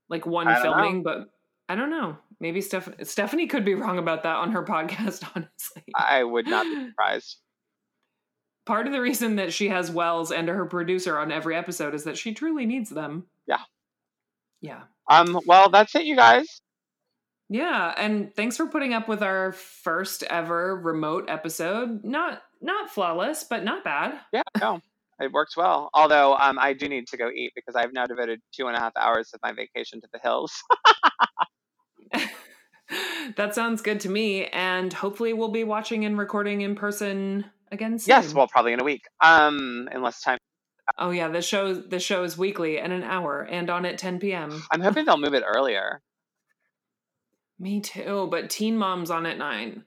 like one don't know. filming. But I don't know. Maybe Steph- Stephanie could be wrong about that on her podcast. Honestly, I would not be surprised. part of the reason that she has Wells and her producer on every episode is that she truly needs them. Yeah. Yeah. Um. Well, that's it, you guys. Yeah, and thanks for putting up with our first ever remote episode. Not not flawless, but not bad. Yeah. No, it worked well. Although, um, I do need to go eat because I've now devoted two and a half hours of my vacation to the hills. that sounds good to me. And hopefully, we'll be watching and recording in person again soon. yes. Well, probably in a week. Um, unless time. Oh yeah, the show the show is weekly and an hour, and on at 10 p.m. I'm hoping they'll move it earlier. Me too, but Teen Mom's on at nine.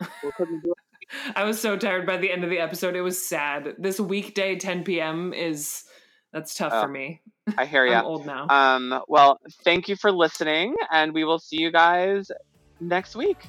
We couldn't do it. I was so tired by the end of the episode. It was sad. This weekday 10 p.m. is that's tough Oh, for me. I hear you. I'm old now. Um. Well, thank you for listening, and we will see you guys next week.